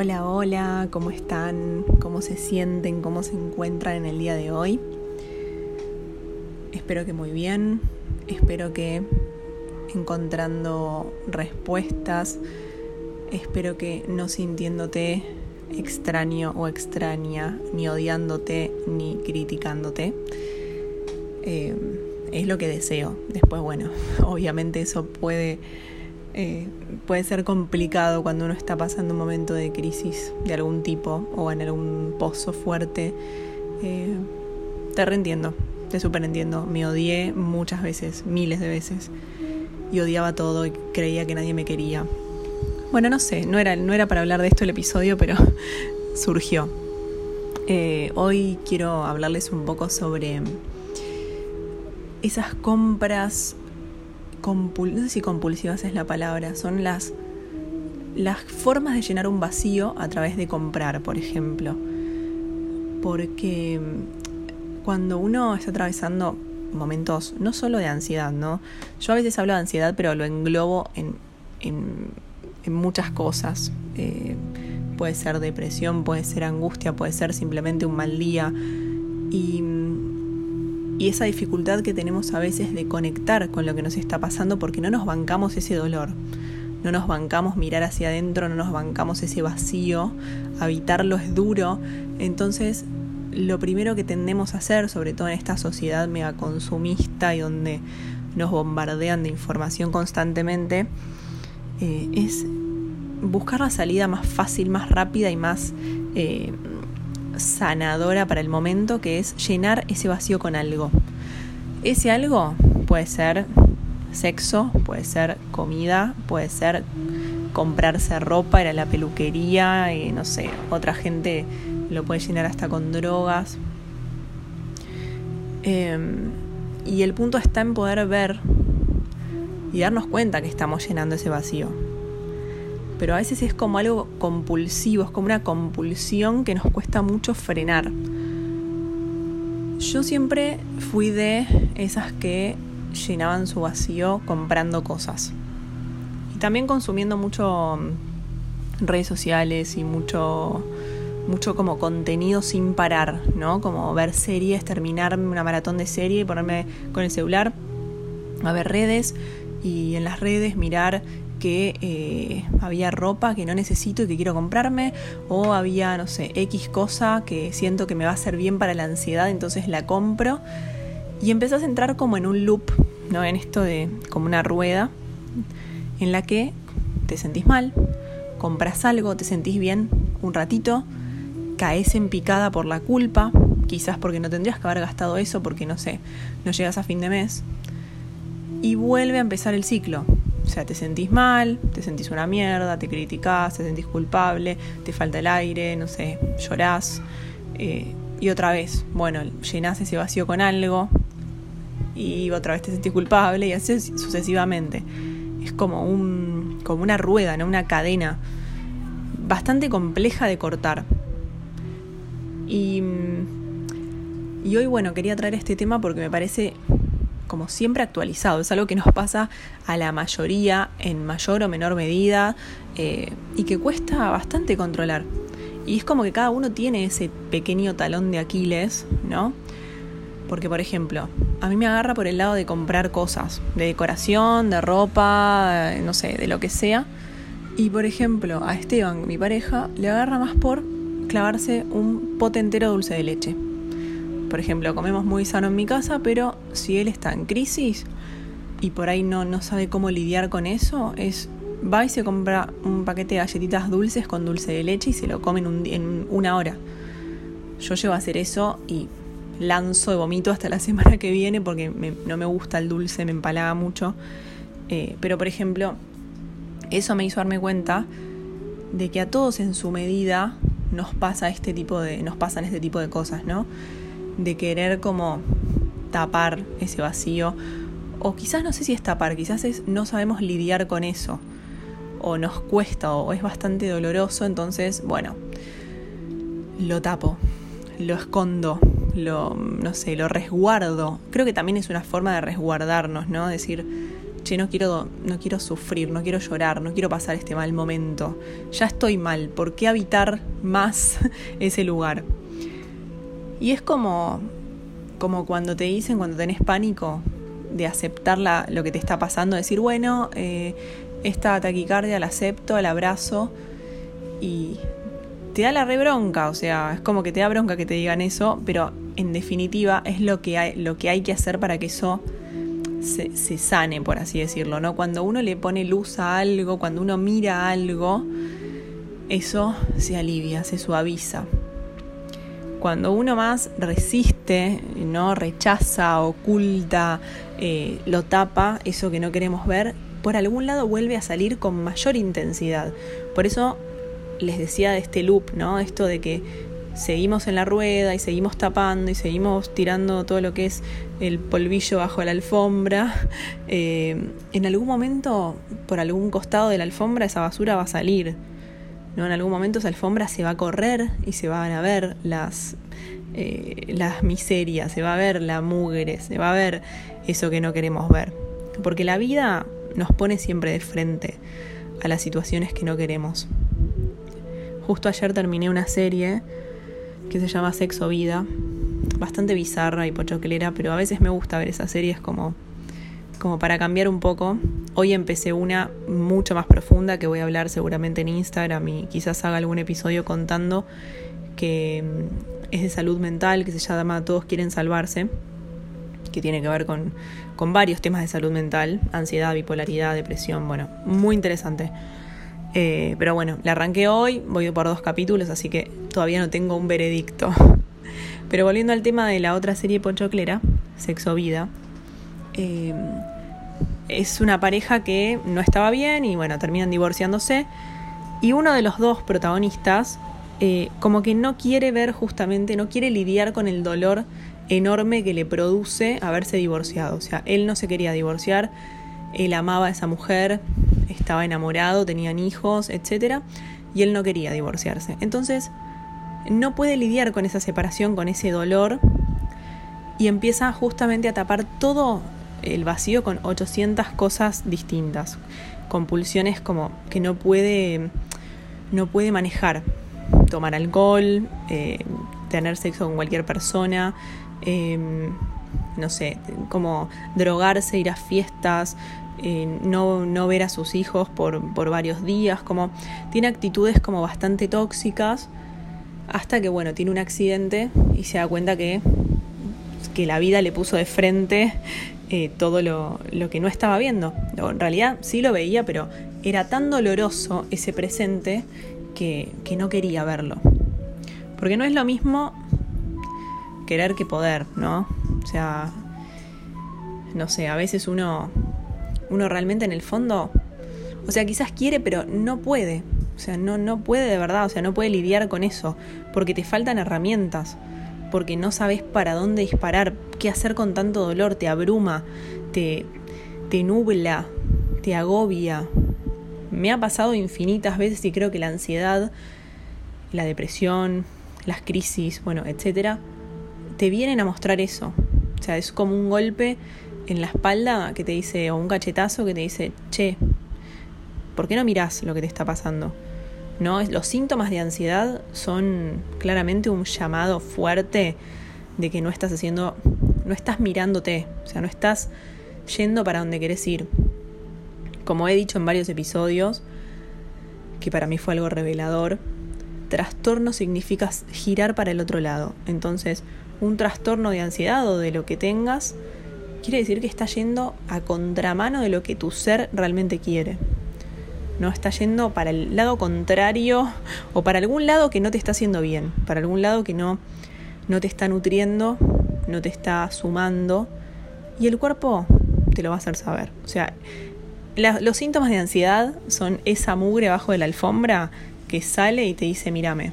Hola, hola, ¿cómo están? ¿Cómo se sienten? ¿Cómo se encuentran en el día de hoy? Espero que muy bien, espero que encontrando respuestas, espero que no sintiéndote extraño o extraña, ni odiándote, ni criticándote. Eh, es lo que deseo. Después, bueno, obviamente eso puede eh, puede ser complicado cuando uno está pasando un momento de crisis de algún tipo o en algún pozo fuerte. Eh, te reentiendo, te superentiendo. Me odié muchas veces, miles de veces. Y odiaba todo y creía que nadie me quería. Bueno, no sé, no era, no era para hablar de esto el episodio, pero surgió. Eh, hoy quiero hablarles un poco sobre esas compras no sé si compulsivas es la palabra, son las, las formas de llenar un vacío a través de comprar, por ejemplo. Porque mm, cuando uno está atravesando momentos no solo de ansiedad, ¿no? Yo a veces hablo de ansiedad, pero lo englobo en, en, muchas cosas. Eh, puede ser depresión, puede ser angustia, puede ser simplemente un mal día. Y y esa dificultad que tenemos a veces de conectar con lo que nos está pasando porque no nos bancamos ese dolor, no nos bancamos mirar hacia adentro, no nos bancamos ese vacío, habitarlo es duro, entonces lo primero que tendemos a hacer, sobre todo en esta sociedad mega consumista y donde nos bombardean de información constantemente, eh, es buscar la salida más fácil, más rápida y más eh, sanadora para el momento, que es llenar ese vacío con algo. Ese algo puede ser sexo, puede ser comida, puede ser comprarse ropa, ir a la peluquería, y no sé, otra gente lo puede llenar hasta con drogas. Em, y el punto está en poder ver y darnos cuenta que estamos llenando ese vacío pero a veces es como algo compulsivo, es como una compulsión que nos cuesta mucho frenar. Yo siempre fui de esas que llenaban su vacío comprando cosas. Y también consumiendo mucho mm, redes sociales y mucho mucho como contenido sin parar, ¿no? Como ver series, terminarme una maratón de serie, ponerme con el celular a ver redes y en las redes mirar que eh, había ropa que no necesito y que quiero comprarme, o había, no sé, X cosa que siento que me va a hacer bien para la ansiedad, entonces la compro. Y empezás a entrar como en un loop, ¿no? En esto de como una rueda, en la que te sentís mal, compras algo, te sentís bien un ratito, caes en picada por la culpa, quizás porque no tendrías que haber gastado eso, porque no sé, no llegas a fin de mes, y vuelve a empezar el ciclo. O sea, te sentís mal, te sentís una mierda, te criticás, te sentís culpable, te falta el aire, no sé, llorás. Eh, y otra vez, bueno, llenás ese vacío con algo y otra vez te sentís culpable y así sucesivamente. Es como, un, como una rueda, ¿no? una cadena bastante compleja de cortar. Y, y hoy, bueno, quería traer este tema porque me parece como siempre actualizado. Es algo que nos pasa a la mayoría en mayor o menor medida eh, y que cuesta bastante controlar. Y es como que cada uno tiene ese pequeño talón de Aquiles, ¿no? Porque, por ejemplo, a mí me agarra por el lado de comprar cosas, de decoración, de ropa, no sé, de lo que sea. Y, por ejemplo, a Esteban, mi pareja, le agarra más por clavarse un pote entero dulce de leche. Por ejemplo, comemos muy sano en mi casa, pero si él está en crisis y por ahí no, no sabe cómo lidiar con eso, es va y se compra un paquete de galletitas dulces con dulce de leche y se lo come en, una hora. Yo llevo a hacer eso y lanzo de vomito hasta la semana que viene porque no me gusta el dulce, me empalaga mucho. Eh, pero por ejemplo, eso me hizo darme cuenta de que a todos en su medida nos pasa este tipo de, nos pasan este tipo de cosas, ¿no? De querer como tapar ese vacío. O quizás no sé si es tapar, quizás es no sabemos lidiar con eso. O nos cuesta o es bastante doloroso, entonces, bueno, lo tapo, lo escondo, lo, no sé, lo resguardo. Creo que también es una forma de resguardarnos, ¿no? Decir, che, no quiero, no quiero sufrir, no quiero llorar, no quiero pasar este mal momento. Ya estoy mal, ¿por qué habitar más ese lugar? Y es como, como cuando te dicen, cuando tenés pánico, de aceptar lo que te está pasando, decir, bueno, eh, esta taquicardia la acepto, la abrazo y te da la rebronca, o sea, es como que te da bronca que te digan eso, pero en definitiva es lo que hay, lo que, hay que hacer para que eso se, sane, por así decirlo, ¿no? Cuando uno le pone luz a algo, cuando uno mira algo, eso se alivia, se suaviza. Cuando uno más resiste, no rechaza, oculta, eh, lo tapa, eso que no queremos ver, por algún lado vuelve a salir con mayor intensidad. Por eso les decía de este loop, ¿no? Esto de que seguimos en la rueda y seguimos tapando y seguimos tirando todo lo que es el polvillo bajo la alfombra. Eh, en algún momento, por algún costado de la alfombra, esa basura va a salir. ¿No? En algún momento esa alfombra se va a correr y se van a ver las, eh, las miserias, se va a ver la mugre, se va a ver eso que no queremos ver. Porque la vida nos pone siempre de frente a las situaciones que no queremos. Justo ayer terminé una serie que se llama Sexo Vida, bastante bizarra y pochoclera, pero a veces me gusta ver esas series como, como para cambiar un poco Hoy empecé una mucho más profunda que voy a hablar seguramente en Instagram y quizás haga algún episodio contando que mm, es de salud mental, que se llama Todos quieren salvarse, que tiene que ver con, con varios temas de salud mental, ansiedad, bipolaridad, depresión, bueno, muy interesante. Eh, pero bueno, la arranqué hoy, voy por dos capítulos, así que todavía no tengo un veredicto. Pero volviendo al tema de la otra serie pochoclera, Sexo Vida, eh, es una pareja que no estaba bien y bueno, terminan divorciándose. Y uno de los dos protagonistas eh, como que no quiere ver justamente, no quiere lidiar con el dolor enorme que le produce haberse divorciado. O sea, él no se quería divorciar, él amaba a esa mujer, estaba enamorado, tenían hijos, etc. Y él no quería divorciarse. Entonces, no puede lidiar con esa separación, con ese dolor, y empieza justamente a tapar todo el vacío con 800 cosas distintas, compulsiones como que no puede, no puede manejar, tomar alcohol, eh, tener sexo con cualquier persona, em, no sé, como drogarse, ir a fiestas, eh, no, no, ver a sus hijos por, por, varios días, como tiene actitudes como bastante tóxicas, hasta que bueno, tiene un accidente y se da cuenta que, que la vida le puso de frente eh, todo lo, que no estaba viendo. En realidad sí lo veía, pero era tan doloroso ese presente que, que no quería verlo. Porque no es lo mismo querer que poder, ¿no? O sea, no sé, a veces uno, uno realmente en el fondo, o sea, quizás quiere, pero no puede. O sea, no, no puede de verdad, o sea, no puede lidiar con eso, porque te faltan herramientas porque no sabes para dónde disparar, qué hacer con tanto dolor, te abruma, te, te nubla, te agobia. Me ha pasado infinitas veces y creo que la ansiedad, la depresión, las crisis, bueno, etcétera, te vienen a mostrar eso. O sea, es como un golpe en la espalda que te dice, o un cachetazo que te dice, che, ¿por qué no mirás lo que te está pasando? ¿No? Los síntomas de ansiedad son claramente un llamado fuerte de que no estás haciendo, no estás mirándote, o sea, no estás yendo para donde querés ir. Como he dicho en varios episodios, que para mí fue algo revelador, trastorno significa girar para el otro lado. Entonces, un trastorno de ansiedad o de lo que tengas, quiere decir que estás yendo a contramano de lo que tu ser realmente quiere no está yendo para el lado contrario o para algún lado que no te está haciendo bien, para algún lado que no, no te está nutriendo, no te está sumando y el cuerpo te lo va a hacer saber. O sea, los síntomas de ansiedad son esa mugre abajo de la alfombra que sale y te dice, mírame,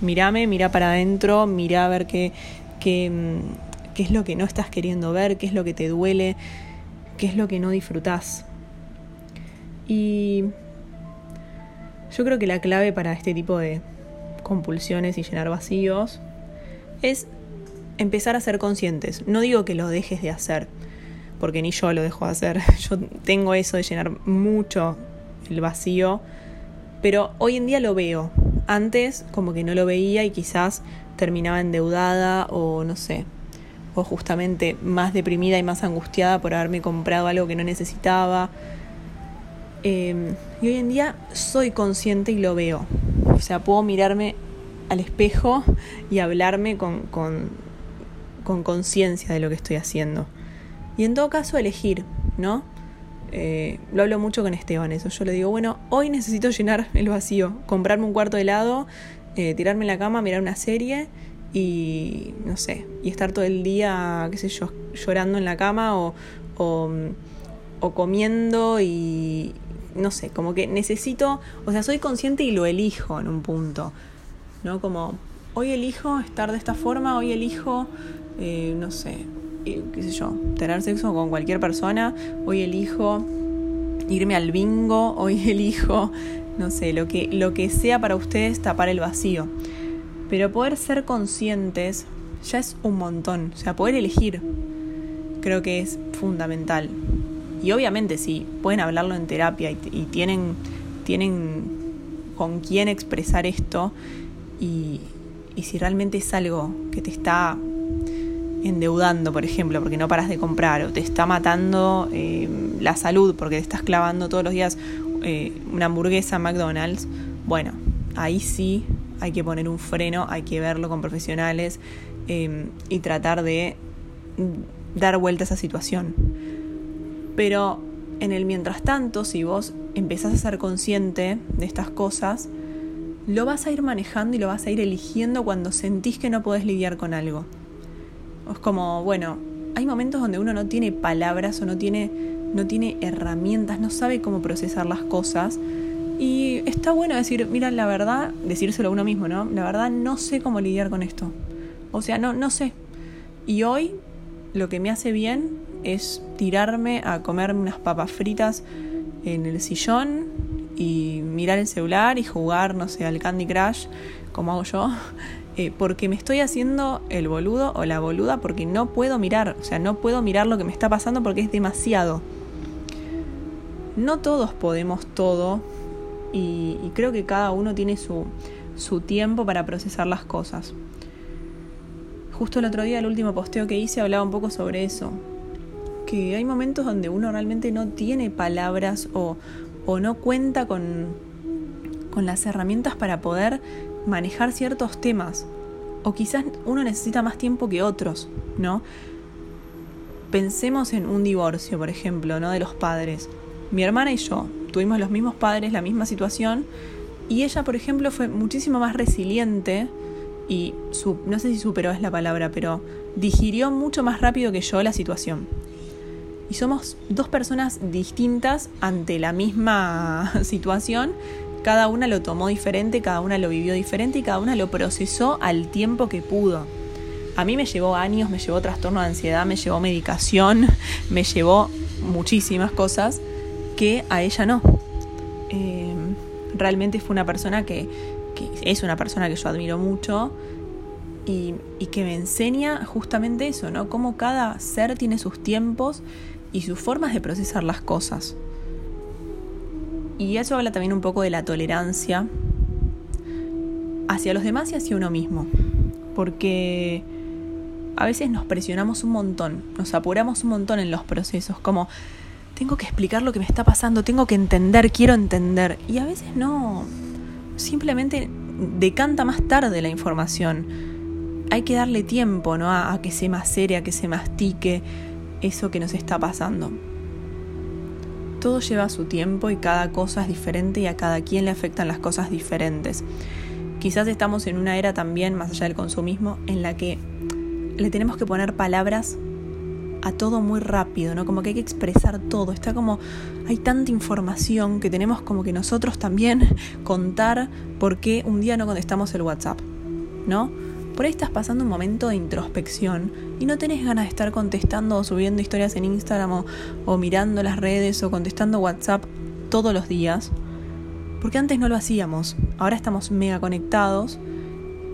mírame, mira para adentro, mira a ver qué, qué, mm, qué es lo que no estás queriendo ver, qué es lo que te duele, qué es lo que no disfrutás. Y yo creo que la clave para este tipo de compulsiones y llenar vacíos es empezar a ser conscientes. No digo que lo dejes de hacer, porque ni yo lo dejo de hacer. Yo tengo eso de llenar mucho el vacío, pero hoy en día lo veo. Antes como que no lo veía y quizás terminaba endeudada o no sé, o justamente más deprimida y más angustiada por haberme comprado algo que no necesitaba. Em, y hoy en día soy consciente y lo veo. O sea, puedo mirarme al espejo y hablarme con conciencia con de lo que estoy haciendo. Y en todo caso elegir, ¿no? Eh, lo hablo mucho con Esteban, eso. Yo le digo, bueno, hoy necesito llenar el vacío, comprarme un cuarto de helado, eh, tirarme en la cama, mirar una serie y, no sé, y estar todo el día, qué sé yo, llorando en la cama o, o, o comiendo y, no sé, como que necesito, o sea, soy consciente y lo elijo en un punto, ¿no? Como, hoy elijo estar de esta forma, hoy elijo, eh, no sé, qué sé yo, tener sexo con cualquier persona, hoy elijo irme al bingo, hoy elijo, no sé, lo que, lo que sea para ustedes tapar el vacío. Pero poder ser conscientes ya es un montón, o sea, poder elegir creo que es fundamental. Y obviamente si pueden hablarlo en terapia y, tienen, tienen con quién expresar esto y, y si realmente es algo que te está endeudando, por ejemplo, porque no paras de comprar, o te está matando eh, la salud porque te estás clavando todos los días eh, una hamburguesa McDonald's, bueno, ahí sí hay que poner un freno, hay que verlo con profesionales eh, y tratar de dar vuelta a esa situación. Pero en el mientras tanto, si vos empezás a ser consciente de estas cosas, lo vas a ir manejando y lo vas a ir eligiendo cuando sentís que no podés lidiar con algo. Es como, bueno, hay momentos donde uno no tiene palabras o no tiene, no tiene herramientas, no sabe cómo procesar las cosas. Y está bueno decir, mira, la verdad, decírselo a uno mismo, ¿no? La verdad no sé cómo lidiar con esto. O sea, no, no sé. Y hoy lo que me hace bien es tirarme a comerme unas papas fritas en el sillón y mirar el celular y jugar, no sé, al Candy Crush, como hago yo, eh, porque me estoy haciendo el boludo o la boluda porque no puedo mirar, o sea, no puedo mirar lo que me está pasando porque es demasiado. No todos podemos todo y, creo que cada uno tiene su, su tiempo para procesar las cosas. Justo el otro día, el último posteo que hice, hablaba un poco sobre eso. Que hay momentos donde uno realmente no tiene palabras o, o no cuenta con, con las herramientas para poder manejar ciertos temas. O quizás uno necesita más tiempo que otros, ¿no? Pensemos en un divorcio, por ejemplo, ¿no? De los padres. Mi hermana y yo tuvimos los mismos padres, la misma situación, y ella, por ejemplo, fue muchísimo más resiliente y no sé si superó es la palabra, pero digirió mucho más rápido que yo la situación. Y somos dos personas distintas ante la misma situación cada una lo tomó diferente, cada una lo vivió diferente y cada una lo procesó al tiempo que pudo. A mí me llevó años, me llevó trastorno de ansiedad, me llevó medicación, me llevó muchísimas cosas que a ella no. Eh, realmente fue una persona que, es una persona que yo admiro mucho y, que me enseña justamente eso, ¿no? Cómo cada ser tiene sus tiempos y sus formas de procesar las cosas. Y eso habla también un poco de la tolerancia hacia los demás y hacia uno mismo. Porque a veces nos presionamos un montón, nos apuramos un montón en los procesos, como tengo que explicar lo que me está pasando, tengo que entender, quiero entender. Y a veces no, simplemente decanta más tarde la información. Hay que darle tiempo, ¿no? A, a que se macere, a que se mastique eso que nos está pasando. Todo lleva su tiempo y cada cosa es diferente y a cada quien le afectan las cosas diferentes. Quizás estamos en una era también, más allá del consumismo, en la que le tenemos que poner palabras a todo muy rápido, ¿no? Como que hay que expresar todo. Está como, hay tanta información que tenemos como que nosotros también contar por qué un día no contestamos el WhatsApp, ¿no? Por ahí estás pasando un momento de introspección y no tenés ganas de estar contestando o subiendo historias en Instagram o, mirando las redes o contestando WhatsApp todos los días. Porque antes no lo hacíamos. Ahora estamos mega conectados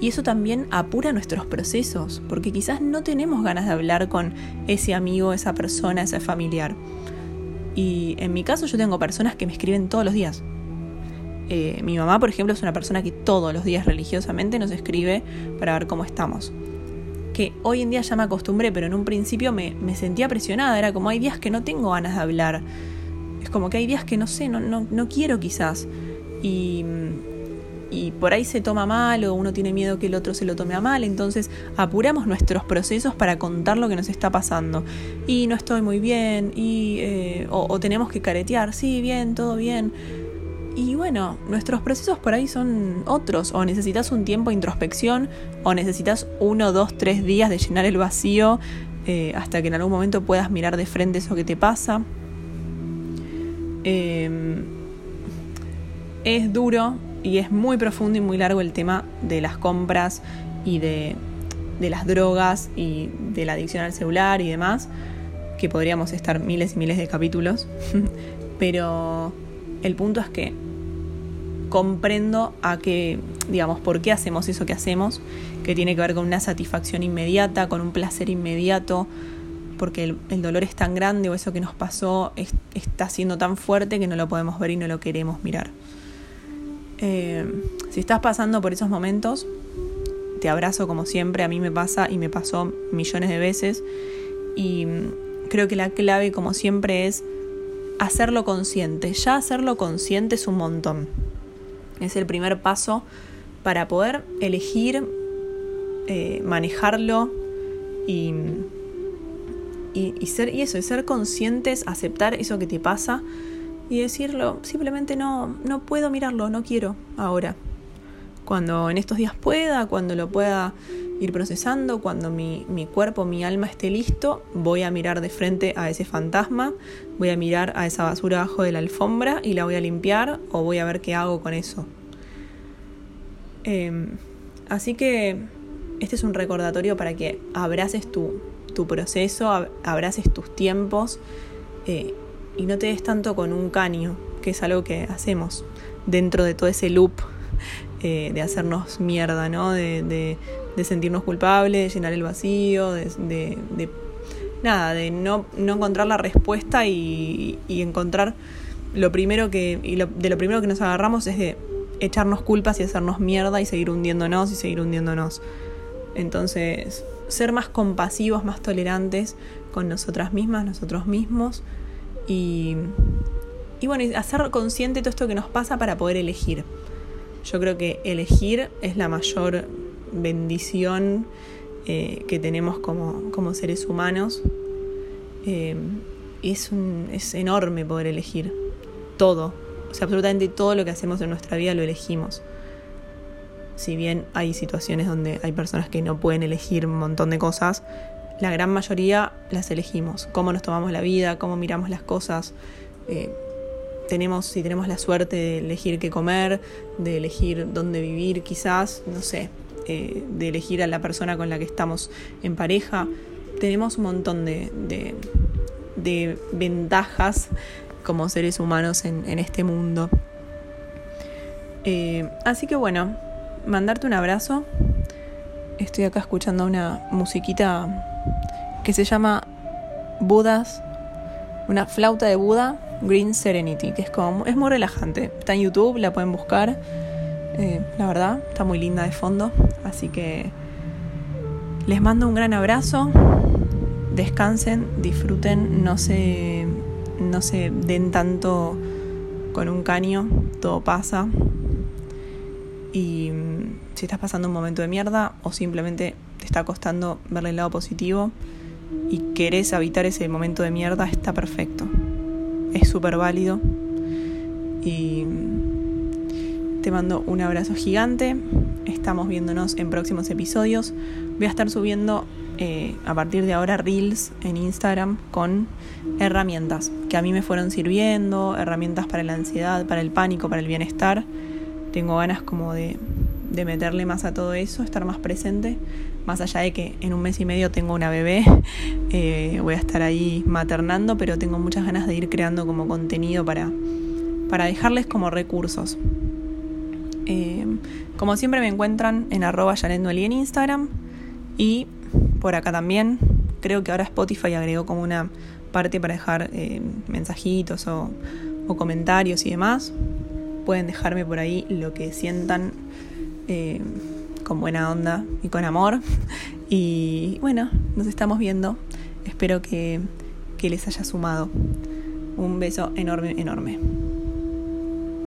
Y eso también apura nuestros procesos, porque quizás no tenemos ganas de hablar con ese amigo, esa persona, ese familiar. Y en mi caso yo tengo personas que me escriben todos los días. Eh, mi mamá, por ejemplo, es una persona que todos los días religiosamente nos escribe para ver cómo estamos. Que hoy en día ya me acostumbré, pero en un principio me, me sentía presionada. Era como hay días que no tengo ganas de hablar. Es como que hay días que no sé, no, no, no quiero quizás. Y y por ahí se toma mal o uno tiene miedo que el otro se lo tome a mal, entonces apuramos nuestros procesos para contar lo que nos está pasando. Y no estoy muy bien, y, eh, o, tenemos que caretear, sí, bien, todo bien. Y bueno, nuestros procesos por ahí son otros, o necesitas un tiempo de introspección, o necesitas uno, dos, tres días de llenar el vacío eh, hasta que en algún momento puedas mirar de frente eso que te pasa. Em, es duro, y es muy profundo y muy largo el tema de las compras y de, las drogas y de la adicción al celular y demás, que podríamos estar miles y miles de capítulos, pero el punto es que comprendo a qué, digamos, por qué hacemos eso que hacemos, que tiene que ver con una satisfacción inmediata, con un placer inmediato, porque el, dolor es tan grande o eso que nos pasó está siendo tan fuerte que no lo podemos ver y no lo queremos mirar. Eh, si estás pasando por esos momentos, te abrazo como siempre, a mí me pasa y me pasó millones de veces. Y mm, creo que la clave, como siempre, es hacerlo consciente. Ya hacerlo consciente es un montón. Es el primer paso para poder elegir, eh, manejarlo y, y, ser, y eso, ser conscientes, aceptar eso que te pasa y decirlo, simplemente no, no puedo mirarlo, no quiero ahora. Cuando en estos días pueda, cuando lo pueda ir procesando, cuando mi, mi, cuerpo, mi alma esté listo, voy a mirar de frente a ese fantasma, voy a mirar a esa basura abajo de la alfombra y la voy a limpiar o voy a ver qué hago con eso. Em, así que este es un recordatorio para que abraces tu, tu proceso, abraces tus tiempos. Eh, y no te des tanto con un caño, que es algo que hacemos dentro de todo ese loop eh, de hacernos mierda, ¿no? De, sentirnos culpables, de llenar el vacío, de, nada, de no, no, encontrar la respuesta y, encontrar lo primero que, y de lo primero que nos agarramos es de echarnos culpas y hacernos mierda y seguir hundiéndonos y seguir hundiéndonos. Entonces, ser más compasivos, más tolerantes con nosotras mismas, nosotros mismos, y, y bueno, hacer consciente todo esto que nos pasa para poder elegir. Yo creo que elegir es la mayor bendición eh, que tenemos como, como, seres humanos. Eh, es, un, es enorme poder elegir todo. O sea, absolutamente todo lo que hacemos en nuestra vida lo elegimos. Si bien hay situaciones donde hay personas que no pueden elegir un montón de cosas, la gran mayoría las elegimos. Cómo nos tomamos la vida, cómo miramos las cosas. Eh, tenemos, si tenemos la suerte de elegir qué comer, de elegir dónde vivir, quizás, no sé, eh, de elegir a la persona con la que estamos en pareja. Tenemos un montón de, ventajas como seres humanos en, este mundo. Eh, así que bueno, mandarte un abrazo. Estoy acá escuchando una musiquita que se llama Budas, una flauta de Buda, Green Serenity, que es como, es muy relajante. Está en YouTube, la pueden buscar. Eh, la verdad, está muy linda de fondo. Así que les mando un gran abrazo. Descansen, disfruten, no se, no se den tanto con un caño, todo pasa. Y mm, si estás pasando un momento de mierda o simplemente te está costando verle el lado positivo, y querés habitar ese momento de mierda, está perfecto. Es súper válido. Y te mando un abrazo gigante. Estamos viéndonos en próximos episodios. Voy a estar subiendo eh, a partir de ahora reels en Instagram con herramientas que a mí me fueron sirviendo, herramientas para la ansiedad, para el pánico, para el bienestar. Tengo ganas como de, de meterle más a todo eso, estar más presente más allá de que en un mes y medio tengo una bebé, eh, voy a estar ahí maternando, pero tengo muchas ganas de ir creando como contenido para, para dejarles como recursos. Eh, como siempre me encuentran en arroba en Instagram y por acá también. Creo que ahora Spotify agregó como una parte para dejar eh, mensajitos o, comentarios y demás. Pueden dejarme por ahí lo que sientan eh, con buena onda y con amor. Y bueno, nos estamos viendo. Espero que les haya sumado. Un beso enorme, enorme.